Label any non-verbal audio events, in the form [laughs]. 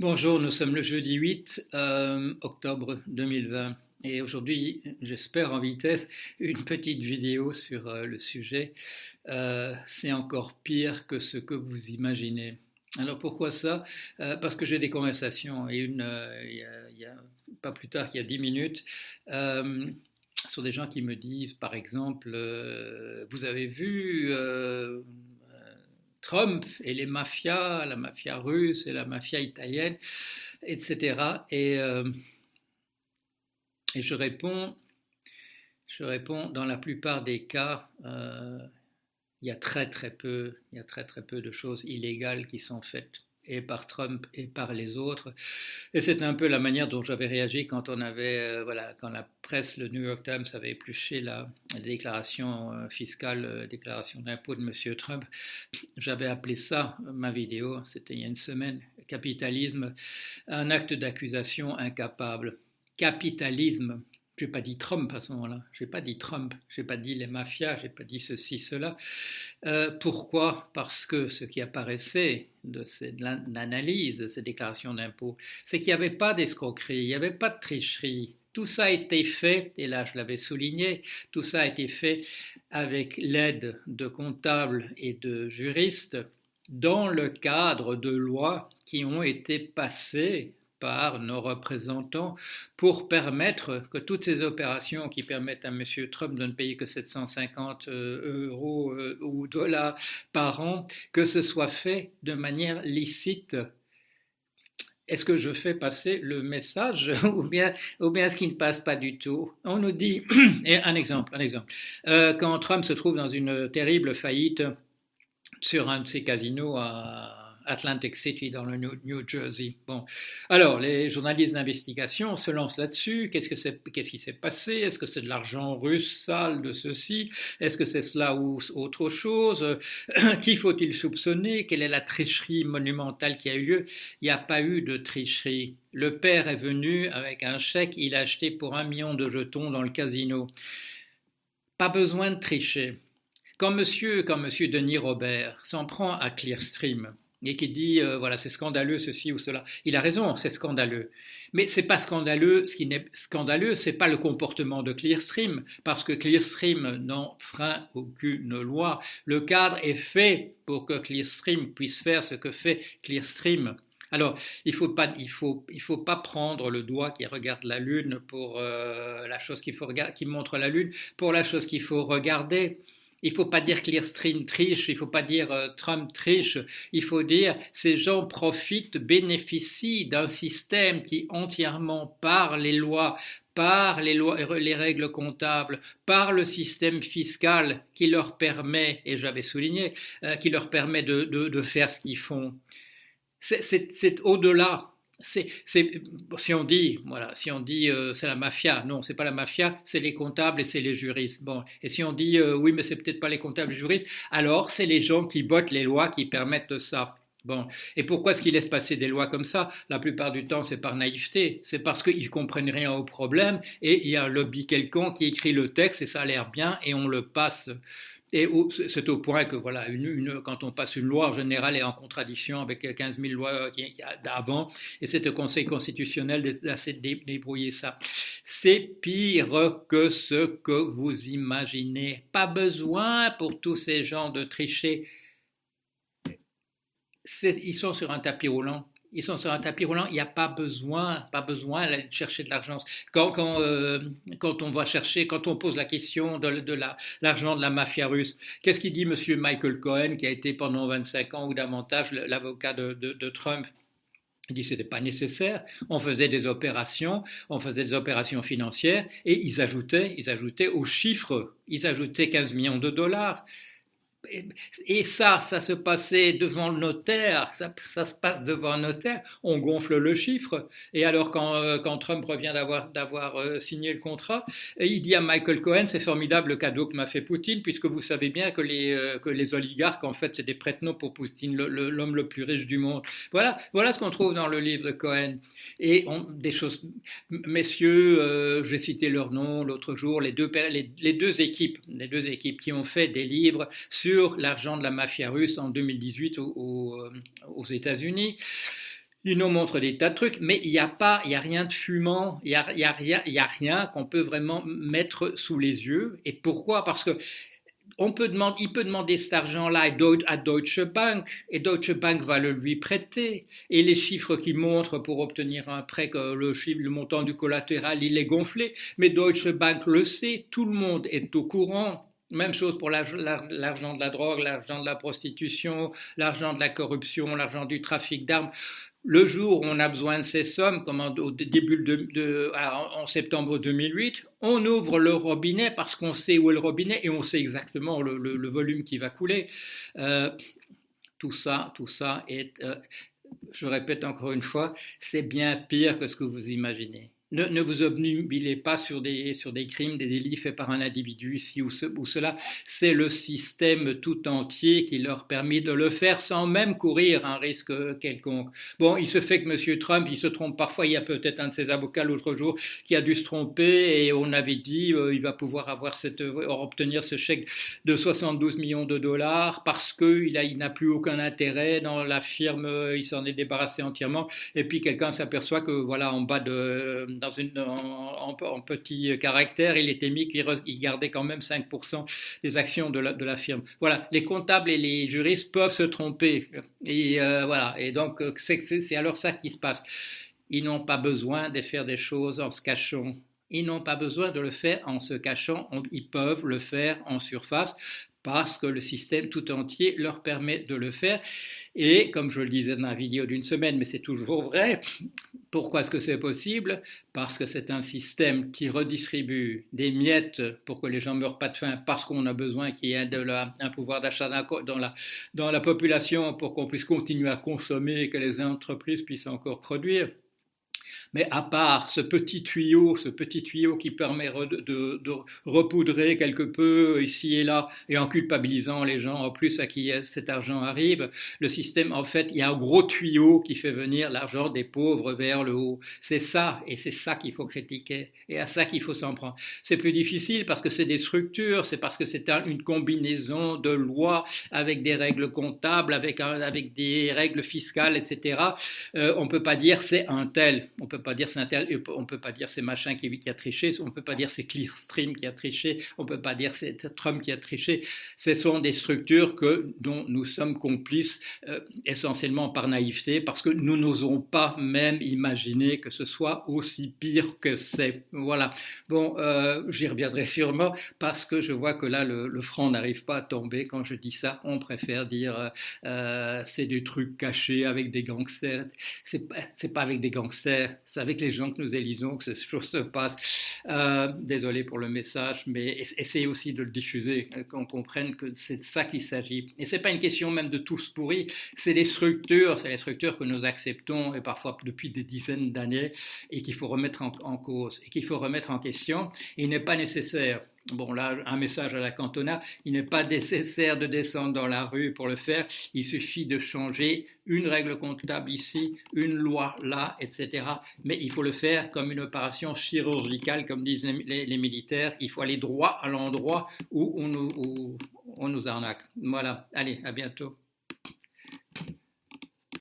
Bonjour, nous sommes le jeudi 8 euh, octobre 2020 et aujourd'hui, j'espère en vitesse, une petite vidéo sur euh, le sujet. Euh, c'est encore pire que ce que vous imaginez. Alors pourquoi ça? Parce que j'ai des conversations et une, a, pas plus tard qu'il y a 10 minutes, sur des gens qui me disent, par exemple, vous avez vu Trump et les mafias, la mafia russe et la mafia italienne, etc. Et, euh, et je réponds, je réponds, dans la plupart des cas, euh, il y a très très peu, il y a très très peu de choses illégales qui sont faites et par Trump et par les autres. Et c'est un peu la manière dont j'avais réagi quand on avait, euh, voilà, quand la presse, le New York Times avait épluché la, déclaration euh, fiscale, euh, déclaration d'impôt de M. Trump. J'avais appelé ça, ma vidéo, c'était il y a une semaine, capitalisme, un acte d'accusation incapable. Capitalisme, je n'ai pas dit Trump à ce moment-là. Je n'ai pas dit Trump. Je n'ai pas dit les mafias. Je n'ai pas dit ceci, cela. Euh, pourquoi? Parce que ce qui apparaissait de, l'analyse de ces déclarations d'impôts, c'est qu'il n'y avait pas d'escroquerie, il n'y avait pas de tricherie. Tout ça a été fait, et là je l'avais souligné, tout ça a été fait avec l'aide de comptables et de juristes dans le cadre de lois qui ont été passées par nos représentants pour permettre que toutes ces opérations qui permettent à M. Trump de ne payer que 750 euh, euros euh, ou dollars par an, que ce soit fait de manière licite est-ce que je fais passer le message [laughs] ou bien, ou bien est-ce qu'il ne passe pas du tout? On nous dit, [clears throat] et un exemple, un exemple, euh, quand Trump se trouve dans une terrible faillite sur un de ses casinos à, Atlantic City dans le New, Jersey. Bon, alors les journalistes d'investigation se lancent là-dessus. Qu'est-ce qu'est-ce qui s'est passé? Est-ce que c'est de l'argent russe sale de ceci? Est-ce que c'est cela ou autre chose? [clears throat] Qui faut-il soupçonner? Quelle est la tricherie monumentale qui a eu lieu? Il n'y a pas eu de tricherie. Le père est venu avec un chèque, il a acheté pour un million de jetons dans le casino. Pas besoin de tricher. Quand monsieur, quand monsieur Denis Robert s'en prend à Clearstream, et qui dit euh, voilà c'est scandaleux ceci ou cela. Il a raison, c'est scandaleux. Mais c'est pas scandaleux. Ce qui n'est scandaleux, c'est pas le comportement de Clearstream, parce que Clearstream n'enfreint aucune loi. Le cadre est fait pour que Clearstream puisse faire ce que fait Clearstream. Alors, il faut pas, il faut, il faut pas prendre le doigt qui regarde la lune pour euh, la chose qu'il faut qui montre la lune pour la chose qu'il faut regarder. Il ne faut pas dire Clearstream triche, il ne faut pas dire euh, Trump triche, il faut dire ces gens profitent, bénéficient d'un système qui entièrement par les lois, par les, lois, les règles comptables, par le système fiscal qui leur permet, et j'avais souligné, euh, qui leur permet de faire ce qu'ils font. C'est au-delà si on dit, voilà, si on dit euh, c'est la mafia, non, c'est pas la mafia, c'est les comptables et c'est les juristes. Bon, et si on dit euh, oui, mais c'est peut-être pas les comptables et les juristes, alors c'est les gens qui votent les lois qui permettent ça. Bon, et pourquoi est-ce qu'ils laissent passer des lois comme ça? La plupart du temps, c'est par naïveté. C'est parce qu'ils comprennent rien au problème et il y a un lobby quelconque qui écrit le texte et ça a l'air bien et on le passe. Et c'est au point que voilà, quand on passe une loi, en général, est en contradiction avec 15 000 lois d'avant, et c'est au Conseil constitutionnel de débrouiller ça. C'est pire que ce que vous imaginez. Pas besoin pour tous ces gens de tricher. Ils sont sur un tapis roulant ils sont sur un tapis roulant, il n'y a pas besoin, pas besoin d'aller chercher de l'argent. Quand, quand, euh, quand, on va chercher, quand on pose la question de, de l'argent de la mafia russe, qu'est-ce qu'il dit M. Michael Cohen, qui a été pendant 25 ans ou davantage l'avocat de, de, de, Trump? Il dit que ce n'était pas nécessaire. On faisait des opérations, on faisait des opérations financières et ils ajoutaient, ils ajoutaient aux chiffres, ils ajoutaient 15 millions de dollars. Et ça, ça se passait devant le notaire, ça, se passe devant un notaire, on gonfle le chiffre. Et alors, quand, euh, quand Trump revient d'avoir, d'avoir euh, signé le contrat, il dit à Michael Cohen C'est formidable le cadeau que m'a fait Poutine, puisque vous savez bien que les, euh, que les oligarques, en fait, c'est des prête-noms pour Poutine, l'homme le, plus riche du monde. Voilà, voilà ce qu'on trouve dans le livre de Cohen. Et on, des choses. Messieurs, j'ai cité leur nom l'autre jour, les deux, les, les deux équipes, les deux équipes qui ont fait des livres sur l'argent de la mafia russe en 2018 aux, aux États-Unis. ils nous montrent des tas de trucs, mais il n'y a pas, il y a rien de fumant, il n'y a, a rien, il y a rien qu'on peut vraiment mettre sous les yeux. Et pourquoi? Parce que on peut demander, il peut demander cet argent-là à Deutsche Bank et Deutsche Bank va le lui prêter. Et les chiffres qu'il montre pour obtenir un prêt, que le, le montant du collatéral, il est gonflé. Mais Deutsche Bank le sait, tout le monde est au courant. Même chose pour l'argent de la drogue, l'argent de la prostitution, l'argent de la corruption, l'argent du trafic d'armes. Le jour où on a besoin de ces sommes, comme au début de, en septembre 2008, on ouvre le robinet parce qu'on sait où est le robinet et on sait exactement le, volume qui va couler. Euh, tout ça, tout ça est, euh, je répète encore une fois, c'est bien pire que ce que vous imaginez. Ne, vous obnubilez pas sur des, sur des crimes, des délits faits par un individu ici ou, ou cela. C'est le système tout entier qui leur permet de le faire sans même courir un risque quelconque. Bon, il se fait que M. Trump, il se trompe parfois. Il y a peut-être un de ses avocats l'autre jour qui a dû se tromper et on avait dit euh, il va pouvoir avoir cette, obtenir ce chèque de 72 millions de dollars parce qu'il il n'a plus aucun intérêt dans la firme, il s'en est débarrassé entièrement. Et puis quelqu'un s'aperçoit que voilà, en bas de dans une, en, petit caractère, il était mis qu'il gardait quand même 5% des actions de la, firme. Voilà, les comptables et les juristes peuvent se tromper. Et euh, voilà, et donc c'est alors ça qui se passe. Ils n'ont pas besoin de faire des choses en se cachant. Ils n'ont pas besoin de le faire en se cachant, ils peuvent le faire en surface parce que le système tout entier leur permet de le faire. Et comme je le disais dans la vidéo d'une semaine, mais c'est toujours vrai, pourquoi est-ce que c'est possible? Parce que c'est un système qui redistribue des miettes pour que les gens ne meurent pas de faim, parce qu'on a besoin qu'il y ait un pouvoir d'achat dans la population pour qu'on puisse continuer à consommer et que les entreprises puissent encore produire. Mais à part ce petit tuyau, ce petit tuyau qui permet de, repoudrer quelque peu ici et là, et en culpabilisant les gens en plus à qui cet argent arrive, le système, en fait, il y a un gros tuyau qui fait venir l'argent des pauvres vers le haut. C'est ça, et c'est ça qu'il faut critiquer, et à ça qu'il faut s'en prendre. C'est plus difficile parce que c'est des structures, c'est parce que c'est une combinaison de lois avec des règles comptables, avec, avec des règles fiscales, etc. Euh, on ne peut pas dire c'est un tel. On peut pas dire c'est on peut pas dire c'est machin qui, a triché, on peut pas dire c'est Clearstream qui a triché, on peut pas dire c'est Trump qui a triché. Ce sont des structures que, dont nous sommes complices euh, essentiellement par naïveté, parce que nous n'osons pas même imaginer que ce soit aussi pire que c'est. Voilà. Bon, euh, j'y reviendrai [laughs] sûrement parce que je vois que là le, front n'arrive pas à tomber quand je dis ça. On préfère dire euh, c'est des trucs cachés avec des gangsters. C'est pas, pas avec des gangsters c'est avec les gens que nous élisons que ces [laughs] choses se passent. Euh, désolé pour le message, mais essayez aussi de le diffuser, euh, qu'on comprenne que c'est de ça qu'il s'agit. Et c'est pas une question même de tous pourris, c'est les structures, c'est les structures que nous acceptons et parfois depuis des dizaines d'années et qu'il faut remettre en, en cause et qu'il faut remettre en question. Et il n'est pas nécessaire Bon, là, un message à la cantona, il n'est pas nécessaire de descendre dans la rue pour le faire, il suffit de changer une règle comptable ici, une loi là, etc. Mais il faut le faire comme une opération chirurgicale, comme disent les, militaires, il faut aller droit à l'endroit où on nous, où on nous arnaque. Voilà, allez, à bientôt.